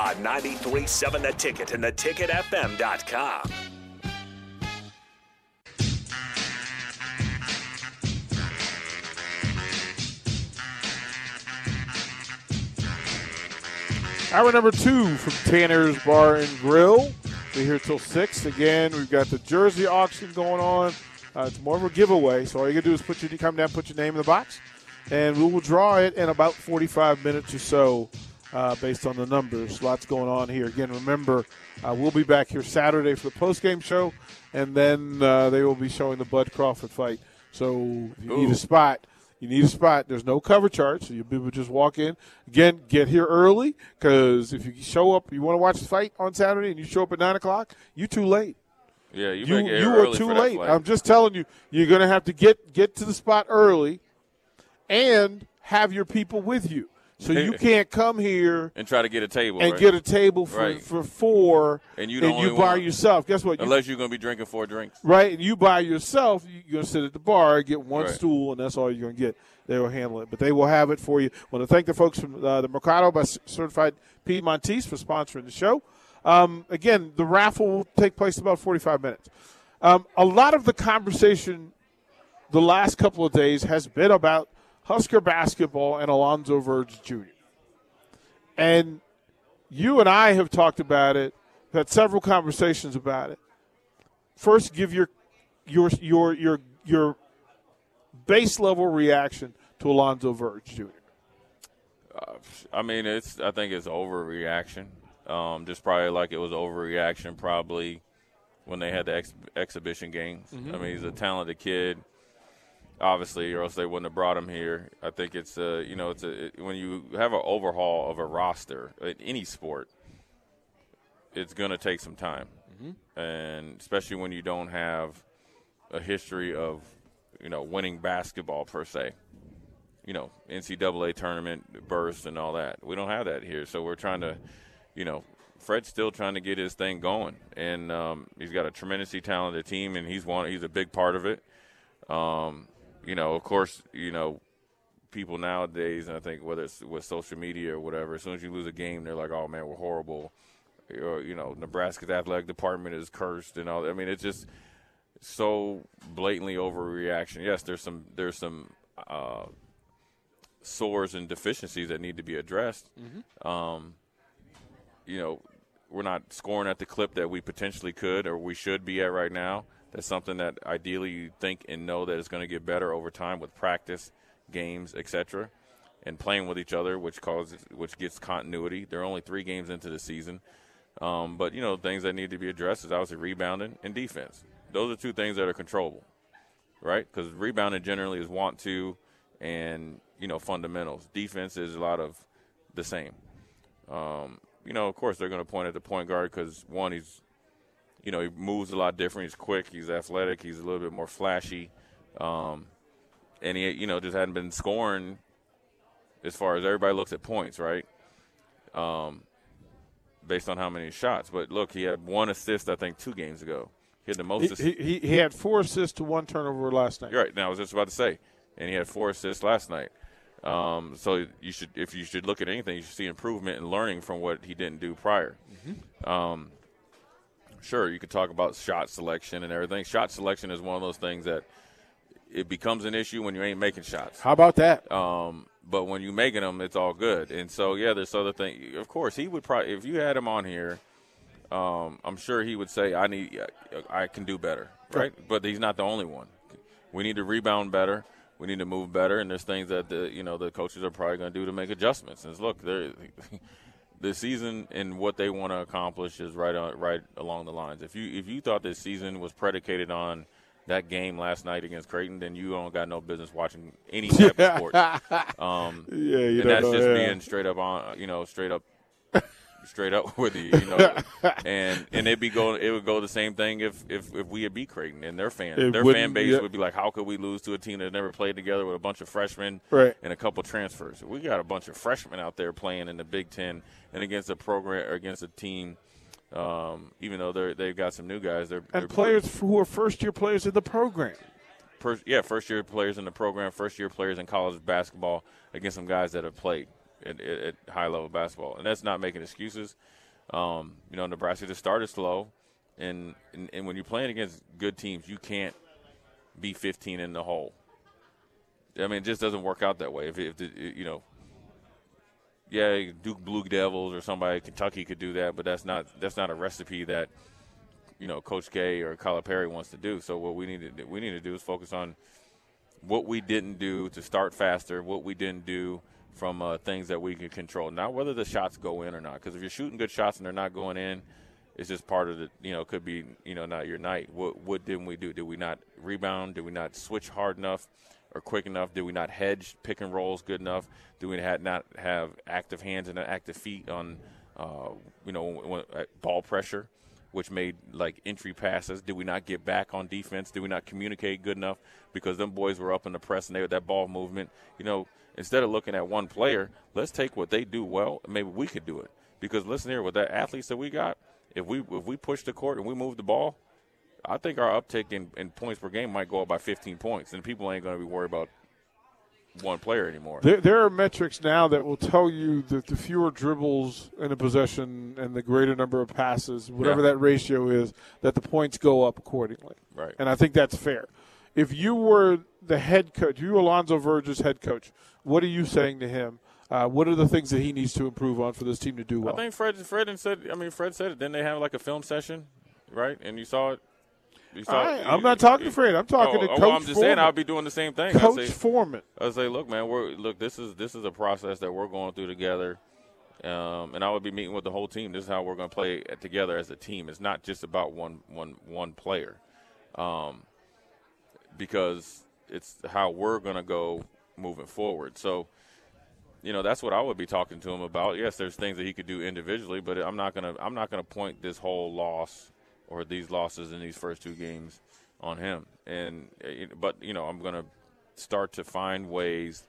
On 93.7 The Ticket and theticketfm.com. Hour number two from Tanner's Bar and Grill. We're here till 6. Again, we've got the jersey auction going on. Uh, it's more of a giveaway, so all you got to do is put your come down, put your name in the box, and we will draw it in about 45 minutes or so uh, based on the numbers. Lots going on here. Again, remember, uh, we'll be back here Saturday for the post-game show, and then uh, they will be showing the Bud Crawford fight. So if you Ooh. need a spot, you need a spot. There's no cover charge, so you'll be able to just walk in. Again, get here early because if you show up, you want to watch the fight on Saturday, and you show up at nine o'clock, you're too late. Yeah, you you, you are too late. I'm just telling you, you're going to have to get get to the spot early, and have your people with you. So you can't come here and try to get a table and right? get a table for, right. for four, and you and you by one. yourself. Guess what? Unless you, are going to be drinking four drinks, right? And you by yourself, you're going to sit at the bar, get one right. stool, and that's all you're going to get. They will handle it, but they will have it for you. I want to thank the folks from uh, the Mercado by Certified Piedmontese for sponsoring the show. Um, again, the raffle will take place in about 45 minutes. Um, a lot of the conversation the last couple of days has been about Husker basketball and Alonzo Verge Jr. And you and I have talked about it, had several conversations about it. First, give your your your your your base level reaction to Alonzo Verge Jr. Uh, I mean, it's I think it's overreaction. Um, just probably like it was overreaction probably when they had the ex- exhibition games. Mm-hmm. I mean, he's a talented kid obviously, or else they wouldn't have brought him here. I think it's a, you know, it's a it, when you have an overhaul of a roster in any sport, it's going to take some time, mm-hmm. and especially when you don't have a history of, you know, winning basketball per se. You know, NCAA tournament burst and all that. We don't have that here, so we're trying to, you know, Fred's still trying to get his thing going, and um, he's got a tremendously talented team, and he's one. He's a big part of it. Um, you know, of course, you know, people nowadays, and I think whether it's with social media or whatever, as soon as you lose a game, they're like, "Oh man, we're horrible," or you know, Nebraska's athletic department is cursed and all. I mean, it's just so blatantly overreaction. Yes, there's some there's some uh, sores and deficiencies that need to be addressed. Mm-hmm. Um, you know, we're not scoring at the clip that we potentially could or we should be at right now. That's something that ideally you think and know that it's going to get better over time with practice, games, etc., and playing with each other, which causes which gets continuity. There are only three games into the season, um, but you know things that need to be addressed is obviously rebounding and defense. Those are two things that are controllable, right? Because rebounding generally is want to, and you know fundamentals. Defense is a lot of the same. Um, you know, of course, they're going to point at the point guard because one, he's you know, he moves a lot different. He's quick. He's athletic. He's a little bit more flashy. Um, and he, you know, just hadn't been scoring as far as everybody looks at points, right? Um, based on how many shots. But look, he had one assist, I think, two games ago. He had the most. He, he, he had four assists to one turnover last night. You're right. Now I was just about to say, and he had four assists last night. Um, so you should, if you should look at anything, you should see improvement and learning from what he didn't do prior. Mm-hmm. Um, sure, you could talk about shot selection and everything. Shot selection is one of those things that it becomes an issue when you ain't making shots. How about that? Um, but when you're making them, it's all good. And so, yeah, there's other things. Of course, he would probably if you had him on here. Um, I'm sure he would say, "I need, I can do better." Right? But he's not the only one. We need to rebound better. We need to move better, and there's things that the you know the coaches are probably going to do to make adjustments. And look, there the season and what they want to accomplish is right on right along the lines. If you if you thought this season was predicated on that game last night against Creighton, then you don't got no business watching any type of sport. Um, yeah, you and that's know, just yeah. being straight up on you know straight up straight up with you, you know. and and it'd be going, it would go the same thing if if, if we had beat Creighton and their fan It their fan base yeah. would be like, how could we lose to a team that never played together with a bunch of freshmen Right. and a couple transfers? We got a bunch of freshmen out there playing in the Big Ten and against a program or against a team. Um, even though they're they've got some new guys, they're, they're And players who are first year players in the program. per, yeah, first year players in the program, first year players in college basketball against some guys that have played at, at, high level basketball, and that's not making excuses. Um, you know, Nebraska just started slow, and, and and when you're playing against good teams, you can't be 15 in the hole. I mean, it just doesn't work out that way. If, if the, you know, yeah, Duke Blue Devils or somebody Kentucky could do that, but that's not that's not a recipe that you know Coach K or Calipari wants to do. So what we need to we need to do is focus on what we didn't do to start faster, what we didn't do from uh, things that we can control. Not whether the shots go in or not, because if you're shooting good shots and they're not going in, it's just part of the you know could be you know not your night. What what didn't we do? Did we not rebound? Did we not switch hard enough? Or quick enough? Did we not hedge pick and rolls good enough? Do we not have active hands and active feet on, uh, you know, when, ball pressure? which made like entry passes. Did we not get back on defense? Did we not communicate good enough? Because them boys were up in the press and they had that ball movement. You know, instead of looking at one player, let's take what they do well maybe we could do it. Because listen here, with that athletes that we got, if we if we push the court and we move the ball, I think our uptick in, in points per game might go up by 15 points, and people ain't going to be worried about one player anymore. There, there are metrics now that will tell you that the fewer dribbles in a possession and the greater number of passes, whatever Yeah. that ratio is, that the points go up accordingly. Right. And I think that's fair. If you were the head coach, you Alonzo Verge's head coach, what are you saying to him? Uh, what are the things that he needs to improve on for this team to do well? I think Fred Fred and said. I mean, Fred said it. Then they have like a film session, right? And you saw it. You saw I- I'm not talking to Fred. I'm talking oh, to oh, Coach well, I'm just saying I'll be doing the same thing. I Coach say, Foreman. I say, look, man, we're look. This is this is a process that we're going through together, um, and I would be meeting with the whole team. This is how we're going to play together as a team. It's not just about one one one player, um, because it's how we're going to go moving forward. So, you know, that's what I would be talking to him about. Yes, there's things that he could do individually, but I'm not gonna I'm not gonna point this whole loss or these losses in these first two games on him. And uh, but you know, I'm gonna start to find ways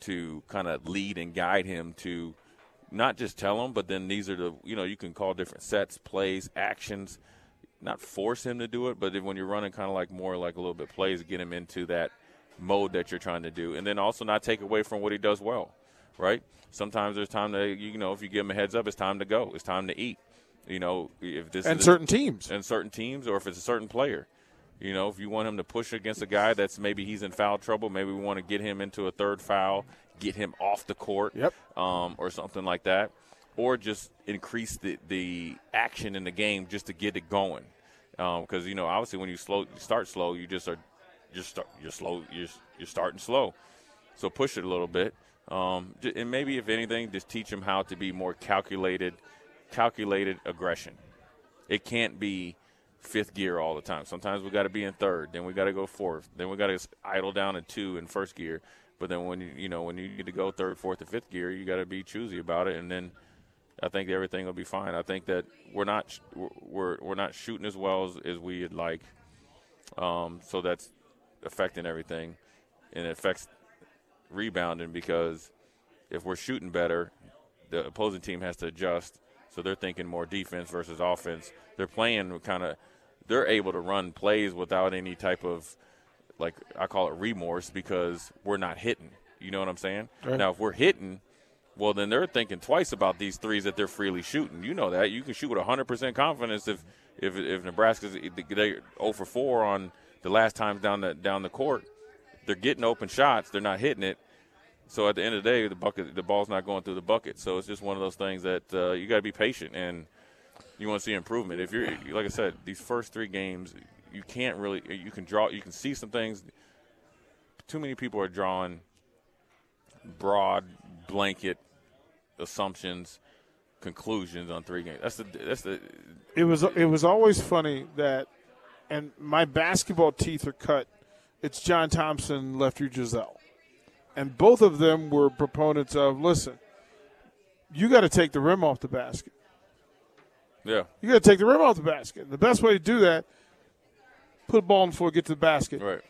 to kind of lead and guide him to not just tell him, but then these are the you know you can call different sets, plays, actions. Not force him to do it, but when you're running kind of like more like a little bit plays, get him into that mode that you're trying to do, and then also not take away from what he does well, right? Sometimes there's time to you know if you give him a heads up, it's time to go, it's time to eat. You know if this And certain teams. and certain teams, or if it's a certain player. You know, if you want him to push against a guy that's maybe he's in foul trouble, maybe we want to get him into a third foul, get him off the court, Yep. um, or something like that, or just increase the, the action in the game just to get it going. Because you know, obviously, when you slow start slow, you just are just start you're slow you're you're starting slow. So push it a little bit, um, and maybe if anything, just teach them how to be more calculated, calculated aggression. It can't be fifth gear all the time. Sometimes we got to be in third, then we got to go fourth, then we got to idle down in two in first gear. But then when you you know when you need to go third, fourth, or fifth gear, you got to be choosy about it, and then I think everything will be fine. I think that we're not we're we're, not shooting as well as, as we'd like, um, so that's affecting everything, and it affects rebounding because if we're shooting better, the opposing team has to adjust. So they're thinking more defense versus offense. They're playing kind of, they're able to run plays without any type of, like I call it remorse because we're not hitting. You know what I'm saying? Right. Now if we're hitting, well then they're thinking twice about these threes that they're freely shooting. You know that you can shoot with 100% confidence if if if Nebraska's they 0 for 4 on the last times down the down the court. They're getting open shots. They're not hitting it. So at the end of the day, the bucket, the ball's not going through the bucket. So it's just one of those things that uh, you got to be patient and you want to see improvement. If you're, like I said, these first three games, you can't really, you can draw, you can see some things. Too many people are drawing broad blanket assumptions, conclusions on three games. That's the, that's the, it was it was always funny that, and my basketball teeth are cut. It's John Thompson, Lefty Driesell, and both of them were proponents of listen. You got to take the rim off the basket. Yeah. You got to take the rim off the basket. The best way to do that, put a ball on the floor, get to the basket, Right.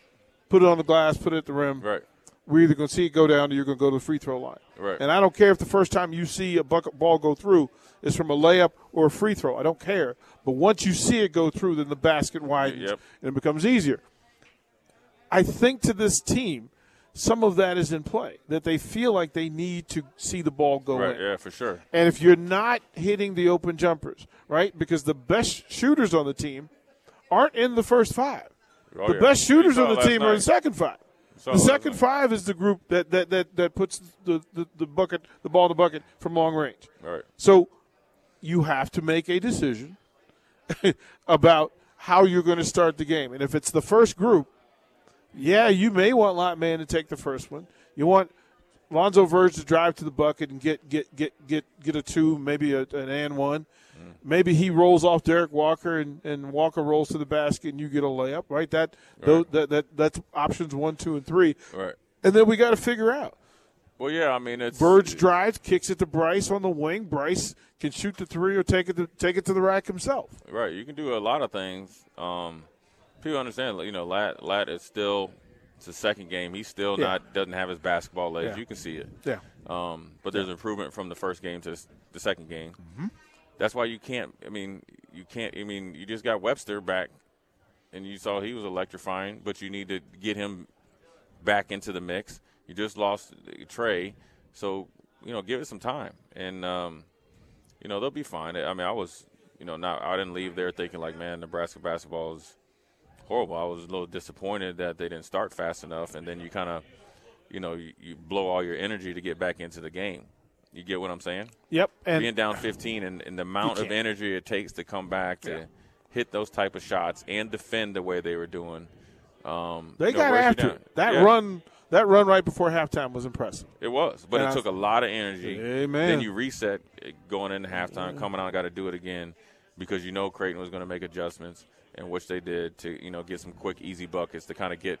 put it on the glass, put it at the rim. Right. We're either going to see it go down or you're going to go to the free throw line. Right. And I don't care if the first time you see a bucket ball go through is from a layup or a free throw. I don't care. But once you see it go through, then the basket widens Yep. and it becomes easier. I think to this team, some of that is in play that they feel like they need to see the ball go Right. in. Yeah, for sure. And if you're not hitting the open jumpers, right? Because the best shooters on the team aren't in the first five. Oh, the yeah. best shooters on the team are in the second five. Saw The second five is the group that, that, that, that puts the, the, the bucket the ball in the bucket from long range. Right. So you have to make a decision about how you're going to start the game. And if it's the first group, yeah, you may want Lat Mayen to take the first one. You want Lonzo Verge to drive to the bucket and get get get get get a two, maybe a, an and one. Maybe he rolls off Derrick Walker and, and Walker rolls to the basket and you get a layup, right? That tho- that that that's options one, two, and three. Right. And then we got to figure out. Well, yeah. I mean, it's Verge drives, kicks it to Bryce on the wing. Bryce can shoot the three or take it to, take it to the rack himself. Right. You can do a lot of things. Um, people understand. You know, Lat Lat is still. It's his second game. He's still Yeah. not doesn't have his basketball legs. Yeah. You can see it. Yeah. Um, but there's improvement from the first game to the second game. Mm-hmm. That's why you can't. I mean, you can't. I mean, you just got Webster back, and you saw he was electrifying. But you need to get him back into the mix. You just lost Trey, so you know, give it some time, and um, you know they'll be fine. I mean, I was, you know, not I didn't leave there thinking like, man, Nebraska basketball is horrible. I was a little disappointed that they didn't start fast enough, and then you kind of, you know, you, you blow all your energy to get back into the game. You get what I'm saying? Yep. And Being down 15 and, and the amount of energy it takes to come back to Yeah. hit those type of shots and defend the way they were doing. Um, they you know, got after it. That Yeah, run. That run right before halftime was impressive. It was, but And it I- took a lot of energy. Amen. Then you reset eh, going into halftime, coming out, got to do it again because you know Creighton was going to make adjustments, and which they did to you know get some quick, easy buckets to kind of get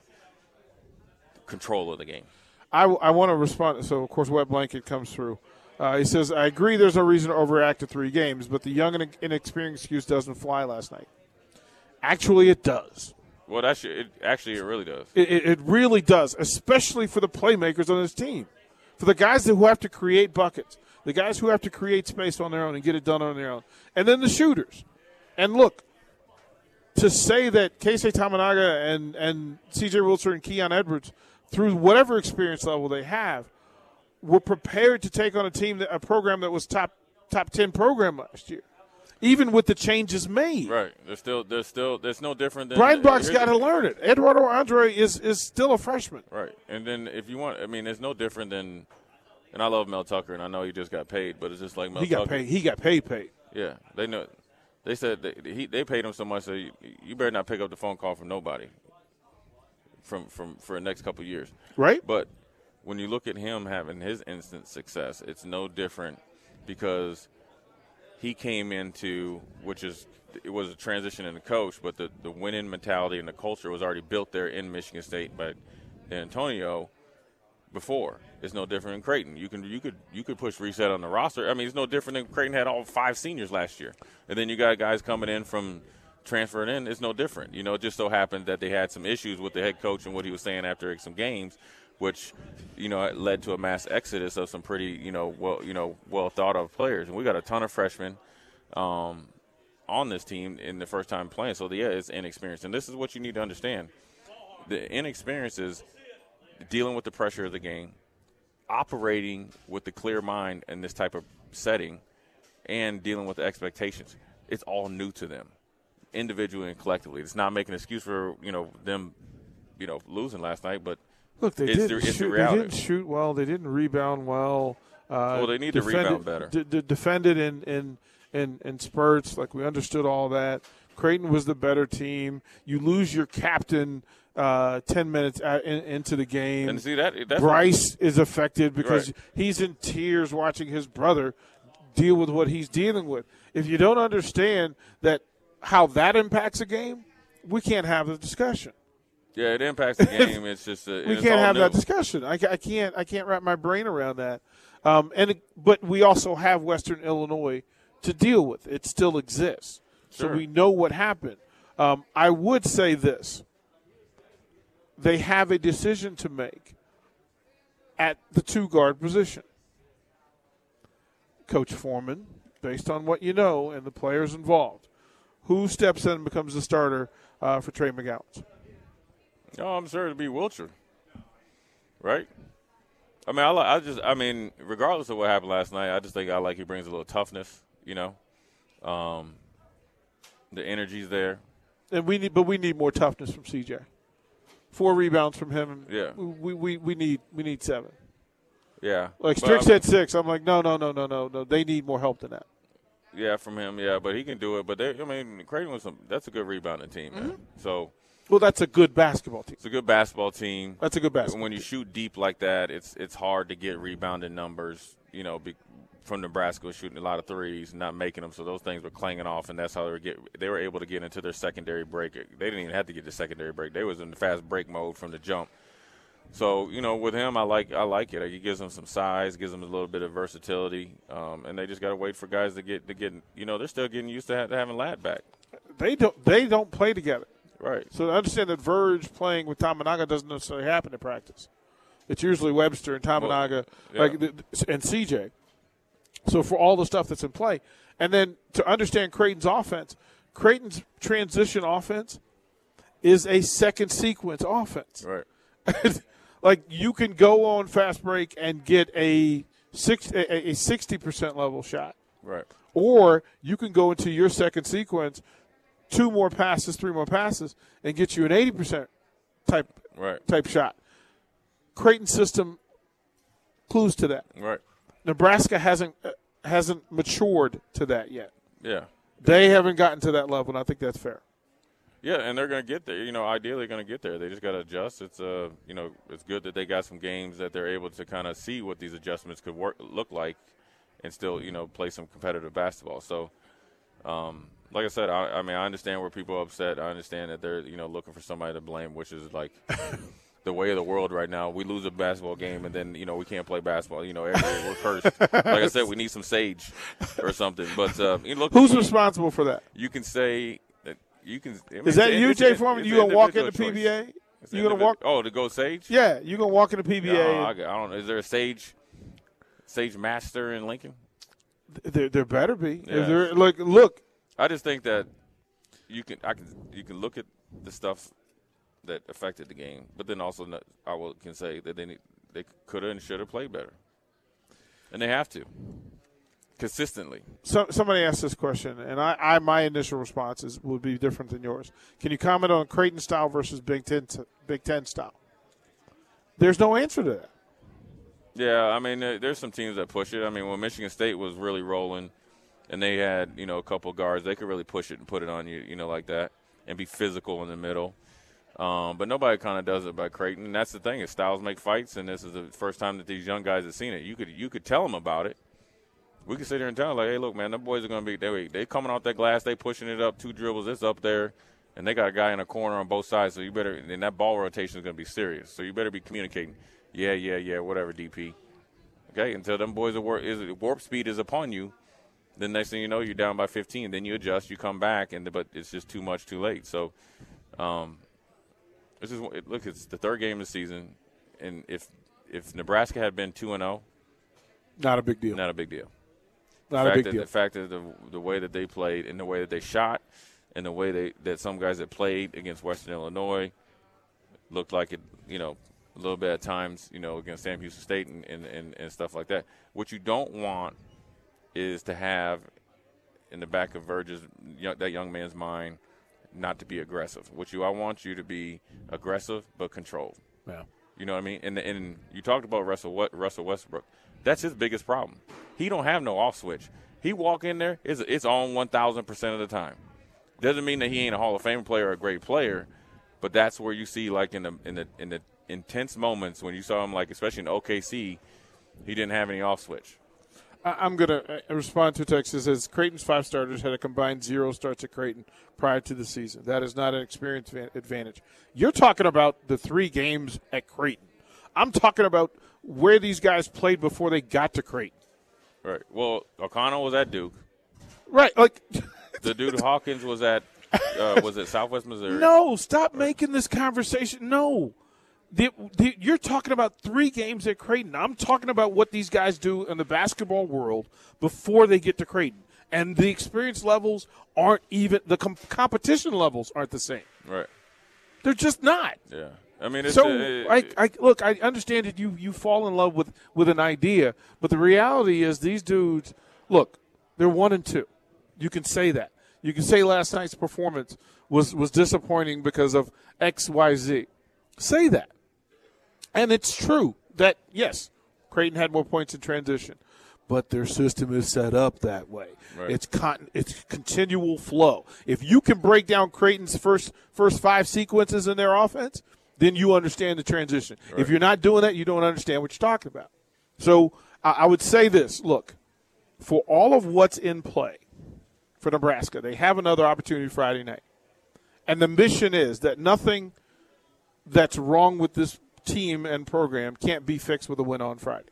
control of the game. I, I want to respond. So, of course, Wet Blanket comes through. Uh, he says, I agree there's no reason to overreact to three games, but the young and inexperienced excuse doesn't fly last night. Actually, it does. Well, that's it, actually it really does. It, it, it really does, especially for the playmakers on this team. For the guys who have to create buckets, the guys who have to create space on their own and get it done on their own. And then the shooters. And look, to say that Keisei Tominaga and, and CJ Wilson and Keon Edwards, through whatever experience level they have, were prepared to take on a team, that, a program that was top top 10 program last year, even with the changes made. Right. There's still there's still there's no different than Brian Brock's got to learn it. Eduardo Andre is, is still a freshman. Right. And then if you want, I mean, it's no different than. And I love Mel Tucker, and I know he just got paid, but it's just like Mel He got Tucker. paid. He got paid. Paid. Yeah, they know. They said they, he, they paid him so much, so you, you better not pick up the phone call from nobody. From from for the next couple of years, Right. But when you look at him having his instant success, it's no different because he came into which is it was a transition in the coach, but the the winning mentality and the culture was already built there in Michigan State by Antonio before. It's no different than Creighton. You can you could you could push reset on the roster. I mean, it's no different than Creighton had all five seniors last year, and then you got guys coming in from transferring in. It's no different. You know, it just so happened that they had some issues with the head coach and what he was saying after some games, which you know led to a mass exodus of some pretty you know well you know well thought of players. And we got a ton of freshmen. Um, on this team in the first time playing, so yeah, it's inexperienced, and this is what you need to understand: the inexperience is dealing with the pressure of the game, operating with the clear mind in this type of setting, and dealing with the expectations. It's all new to them, individually and collectively. It's not making an excuse for you know them, you know, losing last night, but Look, they It's didn't the- it's the shoot. They didn't shoot well. They didn't rebound well. Uh, Well, they need to rebound better. D- d- defended in, in in in spurts. Like we understood all that. Creighton was the better team. You lose your captain uh, ten minutes out in, into the game. and see that Bryce is affected because Right. he's in tears watching his brother deal with what he's dealing with. If you don't understand that how that impacts a game, we can't have the discussion. yeah, it impacts the game. It's just uh, we can't have that discussion. I, I can't. I can't wrap my brain around that. Um, and it- but we also have Western Illinois to deal with. It still exists. So we know what happened. Um, I would say this they have a decision to make at the two guard position. Coach Foreman, based on what you know and the players involved, who steps in and becomes the starter uh, for Trey McGowan? No, I'm sure it'll be Wilcher. Right? I mean, I, I just, I mean, regardless of what happened last night, I just think I like he brings a little toughness. You know, um, the energy's there. And we need, but we need more toughness from CJ. Four rebounds from him. Yeah. we we, we need we need seven. Yeah, Like Strick said six. I'm like, no, no, no, no, no, no. They need more help than that. Yeah, from him, yeah, but he can do it. But they, I mean, Creighton was some. That's a good rebounding team, man. Mm-hmm. So Well, that's a good basketball team. it's a good basketball team. That's a good basketball. when you shoot deep like that, it's it's hard to get rebounding numbers. You know, be, from Nebraska was shooting a lot of threes, not making them, so those things were clanging off, and that's how they were get they were able to get into their secondary break. They didn't even have to get the secondary break; they was in the fast break mode from the jump. So you know, with him, I like I like it. He gives them some size, gives them a little bit of versatility, um, and they just got to wait for guys to get to get. You know, they're still getting used to, ha- to having Lad back, They don't they don't play together. right? So I understand that Verge playing with Tominaga doesn't necessarily happen in practice. It's usually Webster and Tominaga, yeah. like and CJ. So for all the stuff that's in play, and then to understand Creighton's offense, Creighton's transition offense is a second sequence offense. Right. like you can go on fast break and get a six a sixty percent level shot, Right. or you can go into your second sequence, two more passes, three more passes, and get you an eighty percent type Right. type shot. Creighton system clues to that. Right. Nebraska hasn't uh, hasn't matured to that yet. Yeah. They haven't gotten to that level, and I think that's fair. Yeah, and they're going to get there. You know, ideally, going to get there. They just got to adjust. It's uh, you know, it's good that they got some games that they're able to kind of see what these adjustments could work look like, and still, you know, play some competitive basketball. So, um, like I said, I, I mean, I understand where people are upset. I understand that they're you know looking for somebody to blame, which is like. The way of the world right now, we lose a basketball game and then you know we can't play basketball. You know, every, we're cursed. like I said, we need some sage or something. But uh, you look, Who's responsible for that? you can say that you can. I mean, Is that you, Jay Foreman? You gonna walk into choice. PBA? You gonna walk? Oh, to go Sage? Yeah, you gonna walk into PBA? No, I, I don't. Is there a Sage, Sage Master in Lincoln? there, there better be. Is there, like, look, I just think that you can. I can. You can look at the stuff that affected the game, but then also not- I will can say that they need, they could have and should have played better, and they have to consistently. so, somebody asked this question, and I, I my initial response is would be different than yours. Can you comment on Creighton style versus Big Ten Big Ten style? There's no answer to that. Yeah, I mean, there's some teams that push it. I mean, when Michigan State was really rolling, and they had you know a couple guards, they could really push it and put it on you, you know, like that, and be physical in the middle. Um, but nobody kind of does it by Creighton, and that's the thing. Is styles make fights, and this is the first time that these young guys have seen it. You could you could tell them about it. We could sit here and tell them, like, hey, look, man, the boys are going to be they they coming off that glass, they pushing it up, two dribbles, it's up there, and they got a guy in a corner on both sides. So you better, and that ball rotation is going to be serious. So you better be communicating. Yeah, yeah, yeah, whatever, DP. Okay, until them boys are war- is warp speed is upon you. The next thing you know, you're down by 15. Then you adjust, you come back, and but it's just too much, too late. So, um, this is look. It's the third game of the season, and if if Nebraska had been two and zero, Not a big deal. not a big deal. Not the a big that, deal. The fact that the the way that they played and the way that they shot and the way they that some guys that played against Western Illinois looked like it, you know, a little bit at times, you know, against Sam Houston State and, and, and, and stuff like that. What you don't want is to have in the back of Verge's that young man's mind not to be aggressive. What you I want you to be aggressive but controlled. Yeah. You know what I mean? And and you talked about Russell what Russell Westbrook. That's his biggest problem. He don't have no off switch. He walk in there, it's it's on one thousand percent of the time. Doesn't mean that he ain't a Hall of Fame player or a great player, but that's where you see like in the in the in the intense moments when you saw him like especially in OKC, he didn't have any off switch. I'm going to respond to that says Creighton's five starters had a combined zero starts at Creighton prior to the season. That is not an experience advantage. You're talking about the three games at Creighton. I'm talking about where these guys played before they got to Creighton. Right. Well, O'Connell was at Duke. Right. Like The dude Hawkins was at uh, was it Southwest Missouri? No, stop making this conversation. No. The, the, you're talking about three games at Creighton. I'm talking about what these guys do in the basketball world before they get to Creighton. And the experience levels aren't even, the com- competition levels aren't the same. Right. They're just not. Yeah. I mean, it's So, uh, I, I look. I understand that you you fall in love with with an idea, but the reality is these dudes. Look, they're one and two. You can say that. You can say last night's performance was was disappointing because of X, Y, Z. Say that, and it's true that yes, Creighton had more points in transition, but their system is set up that way. Right. It's con- it's continual flow. If you can break down Creighton's first first five sequences in their offense, then you understand the transition. If you're not doing that, you don't understand what you're talking about. So I, I would say this: look, for all of what's in play for Nebraska, they have another opportunity Friday night, and the mission is that nothing that's wrong with this team and program can't be fixed with a win on Friday.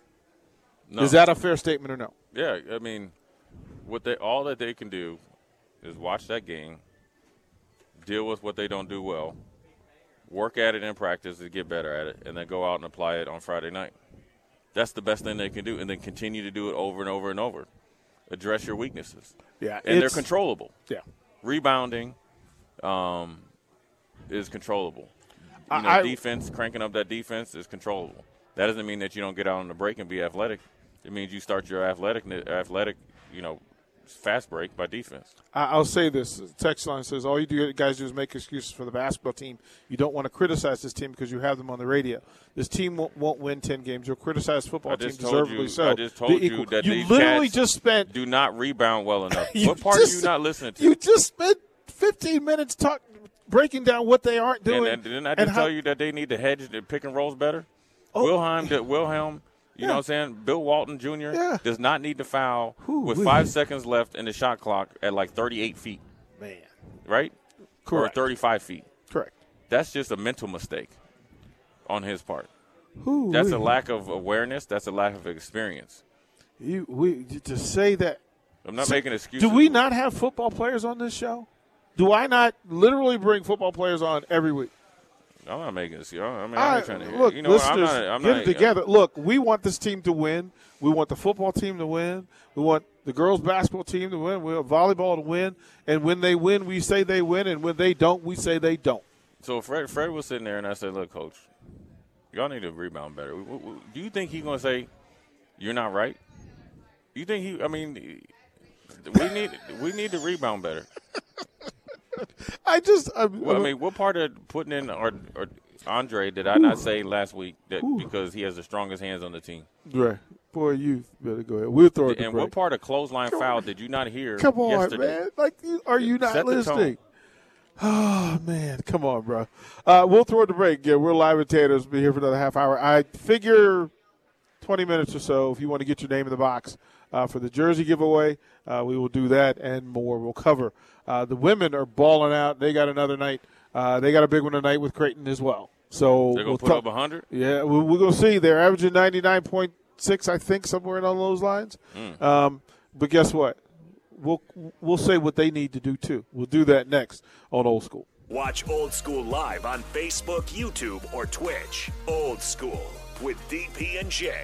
no. Is that a fair statement or no? Yeah, I mean, what they all that they can do is watch that game, deal with what they don't do well, work at it in practice to get better at it, and then go out and apply it on Friday night. That's the best thing they can do, and then continue to do it over and over and over. Address your weaknesses, Yeah, and they're controllable. Yeah. Rebounding um, is controllable. You know, I- defense, cranking up that defense is controllable. That doesn't mean that you don't get out on the break and be athletic. It means you start your athletic, athletic, you know, fast break by defense. I'll say this. Text line says all you do, guys do is make excuses for the basketball team. You don't want to criticize this team because you have them on the radio. This team won't, won't win ten games. You'll criticize football team deservedly you- so. I just told The you equal- that you these literally just spent. Do not rebound well enough. what part are you just- not listening to? You just spent fifteen minutes talk, breaking down what they aren't doing. and, and didn't I just how- tell you that they need to hedge the pick and rolls better? Oh. Wilhelm, that Wilhelm, you know what I'm saying? Bill Walton Jr. Yeah. does not need to foul Whew, with wee. five seconds left in the shot clock at like 38 feet, Man, right? Correct. Or 35 feet. correct. That's just a mental mistake on his part. Who That's a lack of awareness. That's a lack of experience. You, we to say that. I'm not making excuses. Do we not have football players on this show? Do I not literally bring football players on every week? I'm not making excuses. I mean, I'm I, not trying to look, you know, listeners, I'm not. I'm get not, it together. Look, we want this team to win. We want the football team to win. We want the girls' basketball team to win. We want volleyball to win. And when they win, we say they win. And when they don't, we say they don't. So Fred, Fred was sitting there, and I said, "Look, coach, y'all need to rebound better. Do you think he's going to say you're not right? You think he? I mean, we need we need to rebound better. I just, I, Well, I mean, what part of putting in or, or Andre did I not say last week that because he has the strongest hands on the team? Right. Boy, you better go ahead. We'll throw it And break. what part of clothesline foul did you not hear? Come on, yesterday? man. Like, are you not Set listening? Oh man, come on, bro. Uh, we'll throw it to break. Yeah, we're live at Taters. Be here for another half hour. I figure twenty minutes or so. If you want to get your name in the box uh, for the jersey giveaway, uh, we will do that and more. We'll cover. Uh, the women are balling out. They got another night. Uh, they got a big one tonight with Creighton as well. So They're going we'll to put talk- up 100? yeah, we- we're going to see. They're averaging 99.6, I think, somewhere along those lines. Um, but guess what? We'll, we'll say what they need to do, too. We'll do that next on Old School. Watch Old School live on Facebook, YouTube, or Twitch. Old School with DP and J